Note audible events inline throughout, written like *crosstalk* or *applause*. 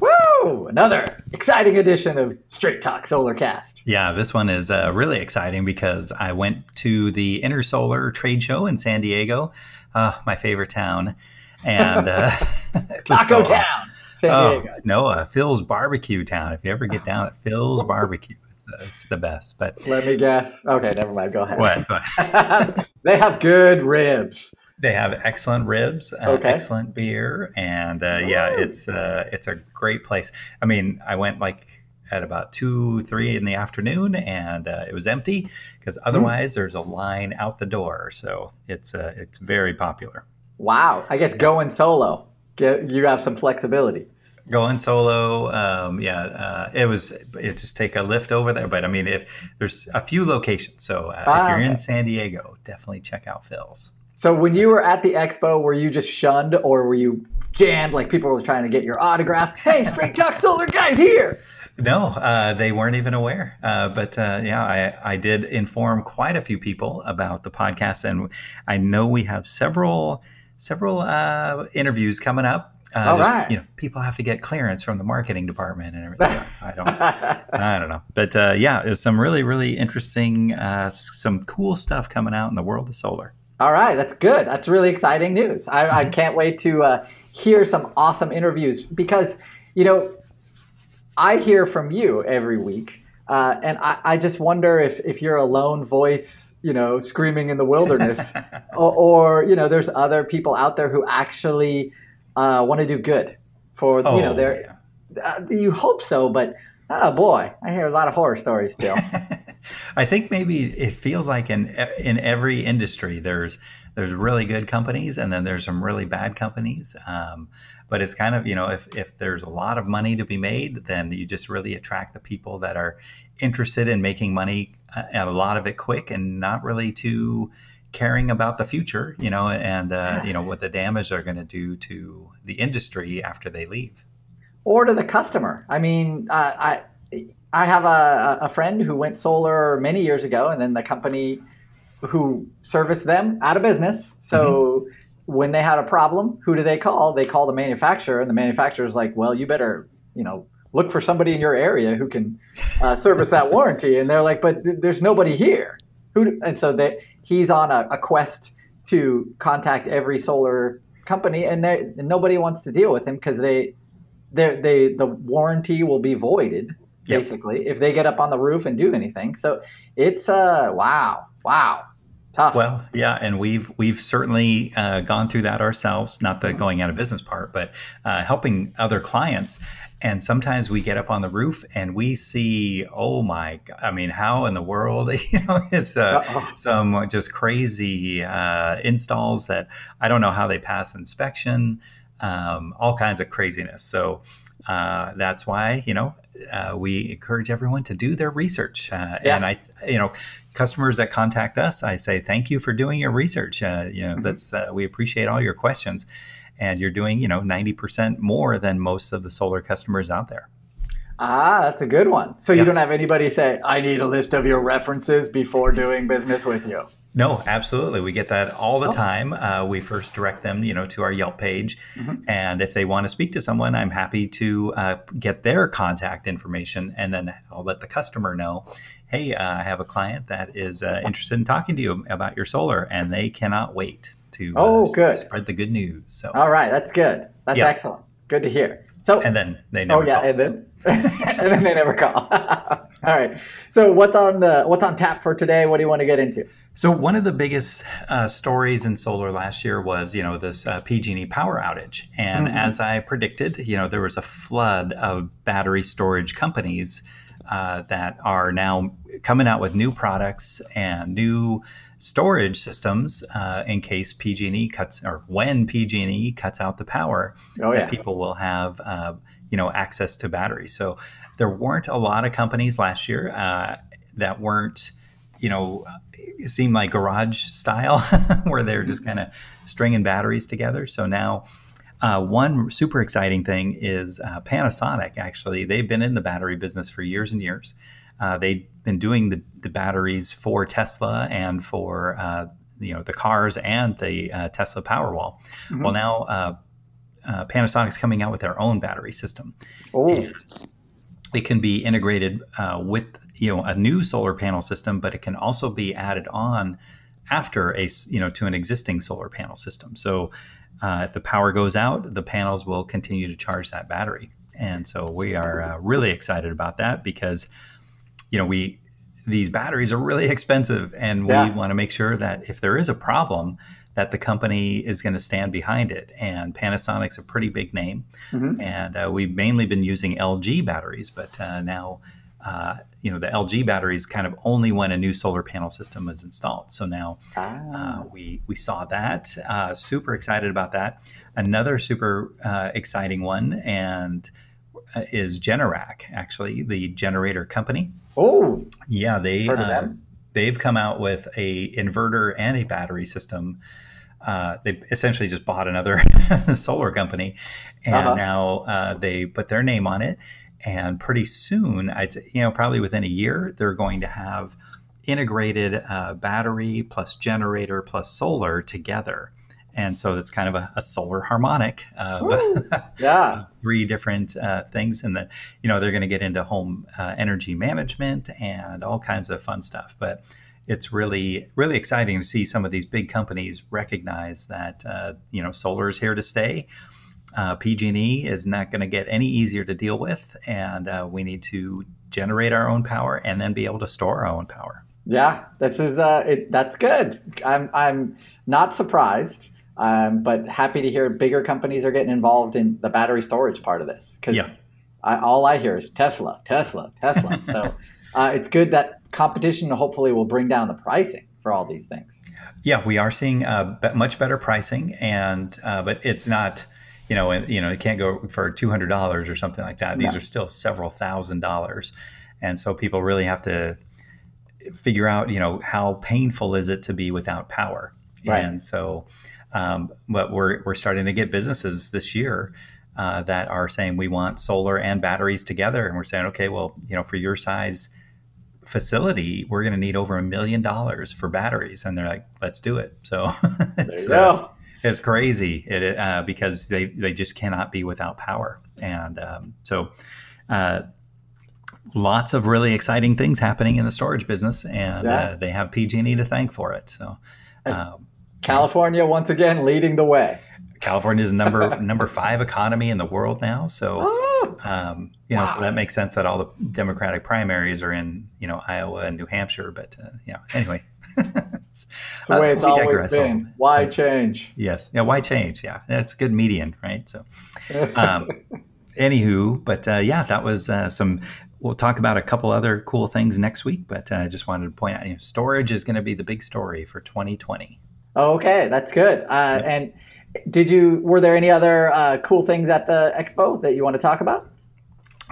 Woo! Another exciting edition of Straight Talk Solarcast. Yeah, this one is uh, really exciting because I went to the Intersolar trade show in San Diego, uh, my favorite town, and uh, *laughs* Taco so, Town, oh, no, uh, Phil's Barbecue Town. If you ever get down at Phil's *laughs* Barbecue, it's, uh, it's the best. But let me guess. Okay, never mind. Go ahead. What? *laughs* they have good ribs. They have excellent ribs, uh, okay. excellent beer, and uh, yeah, it's uh, it's a great place. I mean, I went like at about two, three in the afternoon, and uh, it was empty because hmm. otherwise mm. there's a line out the door. So it's uh, it's very popular. Wow, I guess going solo, you have some flexibility. Going solo, um, yeah, uh, it was. It just take a lift over there, but I mean, if there's a few locations, so ah, if you're okay. in San Diego, definitely check out Phil's. So when you were at the expo, were you just shunned or were you jammed? Like people were trying to get your autograph. Hey, Straight Talk Solar guys here. No, uh, they weren't even aware. Uh, but uh, yeah, I, I did inform quite a few people about the podcast, and I know we have several several uh, interviews coming up. Uh, All right. You know, people have to get clearance from the marketing department and everything. *laughs* I don't, I don't know. But uh, yeah, there's some really, really interesting, some cool stuff coming out in the world of solar. All right, that's good. That's really exciting news. I, I mm-hmm. can't wait to uh, hear some awesome interviews because, you know, I hear from you every week, uh, and I, I, just wonder if, if you're a lone voice, you know, screaming in the wilderness, *laughs* or, or, you know, there's other people out there who actually uh, want to do good for, oh, you know, oh, they're, yeah. Uh, you hope so, but oh boy, I hear a lot of horror stories still. *laughs* I think maybe it feels like in in every industry there's there's really good companies and then there's some really bad companies. Um, but it's kind of you know if if there's a lot of money to be made, then you just really attract the people that are interested in making money uh, and a lot of it quick and not really too caring about the future, you know, and uh, you know what the damage they're going to do to the industry after they leave, or to the customer. I mean, uh, I I have a, a friend who went solar many years ago, and then the company who serviced them out of business. So mm-hmm. when they had a problem, who do they call? They call the manufacturer, and the manufacturer is like, "Well, you better, you know, look for somebody in your area who can uh, service that warranty." And they're like, "But th- there's nobody here." Who? And so they, he's on a, a quest to contact every solar company, and, and nobody wants to deal with him because they, they, they, the warranty will be voided basically, yep. if they get up on the roof and do anything. So it's uh wow, wow. Tough. Well, yeah, and we've we've certainly uh, gone through that ourselves. Not the going out of business part, but uh, helping other clients. And sometimes we get up on the roof and we see, oh my, God, I mean, how in the world? *laughs* You know, it's uh, some just crazy uh, installs that I don't know how they pass inspection. Um, all kinds of craziness. So uh, that's why you know uh, we encourage everyone to do their research. Uh, yeah. And I, you know, customers that contact us, I say thank you for doing your research. Uh, you know, mm-hmm. that's uh, we appreciate all your questions, and you're doing you know ninety percent more than most of the solar customers out there. Ah, that's a good one. So you don't have anybody say, "I need a list of your references before doing business with you." No, absolutely. We get that all the oh. time. Uh, we first direct them, you know, to our Yelp page, mm-hmm. and if they want to speak to someone, I'm happy to uh, get their contact information, and then I'll let the customer know, hey, uh, I have a client that is uh, interested in talking to you about your solar, and they cannot wait to uh, oh, good. spread the good news. So, all right, that's good. That's yep. excellent. Good to hear. So, and then they never. Oh yeah, call, and then *laughs* and then they never call. *laughs* all right. So what's on the what's on tap for today? What do you want to get into? So one of the biggest uh, stories in solar last year was, you know, this uh, PG&E power outage, and mm-hmm. as I predicted, you know, there was a flood of battery storage companies uh, that are now coming out with new products and new storage systems uh, in case PG&E cuts or when PG&E cuts out the power, oh, yeah. that people will have, uh, you know, access to batteries. So there weren't a lot of companies last year uh, that weren't you know, it seemed like garage style *laughs* where they're just kind of stringing batteries together. So now, uh, one super exciting thing is uh, Panasonic. Actually, they've been in the battery business for years and years. Uh, they've been doing the, the batteries for Tesla and for uh, you know the cars and the uh, Tesla Powerwall. Mm-hmm. Well, now uh, Panasonic's coming out with their own battery system. Oh. It can be integrated with you know a new solar panel system, but it can also be added on after a you know to an existing solar panel system. So uh, if the power goes out, the panels will continue to charge that battery, and so we are uh, really excited about that because you know we these batteries are really *laughs* expensive, and yeah. we want to make sure that if there is a problem, that the company is going to stand behind it. And Panasonic's a pretty big name, mm-hmm. and uh, we've mainly been using LG batteries, but uh, now uh, you know the LG batteries kind of only when a new solar panel system was installed. So now uh, ah. uh, we we saw that. Uh, super excited about that. Another super uh, exciting one and is Generac, actually the generator company. Oh, yeah, they they've come out with a inverter and a battery system. Uh, they essentially just bought another *laughs* solar company, and uh-huh. now they put their name on it and pretty soon, I'd say, you know, probably within a year, they're going to have integrated uh, battery plus generator plus solar together. And so it's kind of a, a solar harmonic of *laughs* yeah. three different uh, things. And then, you know, they're going to get into home uh, energy management and all kinds of fun stuff. But it's really, really exciting to see some of these big companies recognize that, uh, you know, solar is here to stay uh, PG&E is not going to get any easier to deal with, and uh, we need to generate our own power and then be able to store our own power. Yeah, this is uh, it, that's good. I'm I'm not surprised, um, but happy to hear bigger companies are getting involved in the battery storage part of this because yeah. all I hear is Tesla, Tesla, Tesla. *laughs* so uh, it's good that competition hopefully will bring down the pricing for all these things. Yeah, we are seeing uh, much better pricing, and uh, but it's not you know, you know, it can't go for two hundred dollars or something like that. These no. are still several thousand dollars, and so people really have to figure out, you know, how painful is it to be without power, right. and so, um, but we're we're starting to get businesses this year. Uh, that are saying we want solar and batteries together, and we're saying, okay, well, you know, for your size facility, we're going to need over a million dollars for batteries, and they're like, let's do it. So, *laughs* there you go. Uh, it's crazy it, uh, because they, they just cannot be without power. And um, so, uh, lots of really exciting things happening in the storage business, and yeah. uh, they have PG&E to thank for it. So, um, California once again leading the way. California is number *laughs* number five economy in the world now. So, oh, um, you know, wow. so that makes sense that all the Democratic primaries are in you know Iowa and New Hampshire. But uh, you know, anyway, *laughs* the way it's *laughs* uh, always been. Why change? Yes. Yeah. Why change? Yeah. That's a good median, right? So, um, anywho, but uh, yeah, that was uh, some. We'll talk about a couple other cool things next week, but uh, I just wanted to point out, you know, storage is going to be the big story for 2020. Okay, that's good. Uh, and did you? Were there any other uh, cool things at the expo that you want to talk about?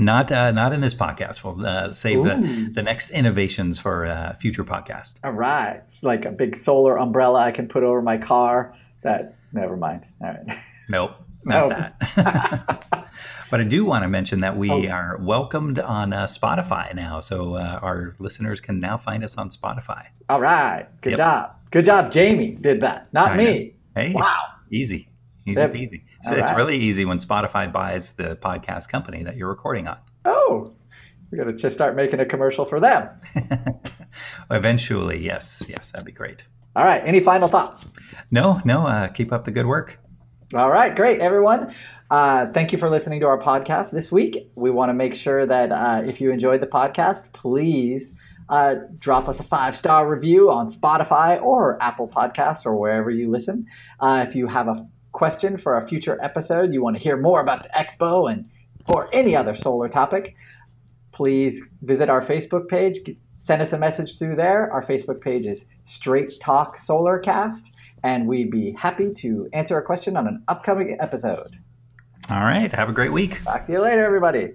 Not uh, not in this podcast. We'll uh, save the, the next innovations for a uh, future podcast. All right. It's like a big solar umbrella I can put over my car. That never mind. All right. Nope. Not nope. that. *laughs* but I do want to mention that we oh. are welcomed on uh, Spotify now. So uh, our listeners can now find us on Spotify. All right. Good yep. job. Good job. Jamie did that, not I me. Know. Hey. Wow. Easy. Easy yep. peasy. So it's right. really easy when Spotify buys the podcast company that you're recording on. Oh, we're gonna just start making a commercial for them. *laughs* Eventually, yes, yes, that'd be great. All right. Any final thoughts? No, no. Uh, keep up the good work. All right, great, everyone. Uh, thank you for listening to our podcast this week. We want to make sure that uh, if you enjoyed the podcast, please uh, drop us a five star review on Spotify or Apple Podcasts or wherever you listen. Uh, if you have a question for a future episode, you want to hear more about the expo and or any other solar topic, please visit our Facebook page. Send us a message through there. Our Facebook page is Straight Talk Solarcast, and we'd be happy to answer a question on an upcoming episode. All right. Have a great week. Talk to you later, everybody.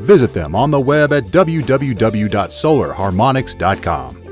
Visit them on the web at www.solarharmonics.com.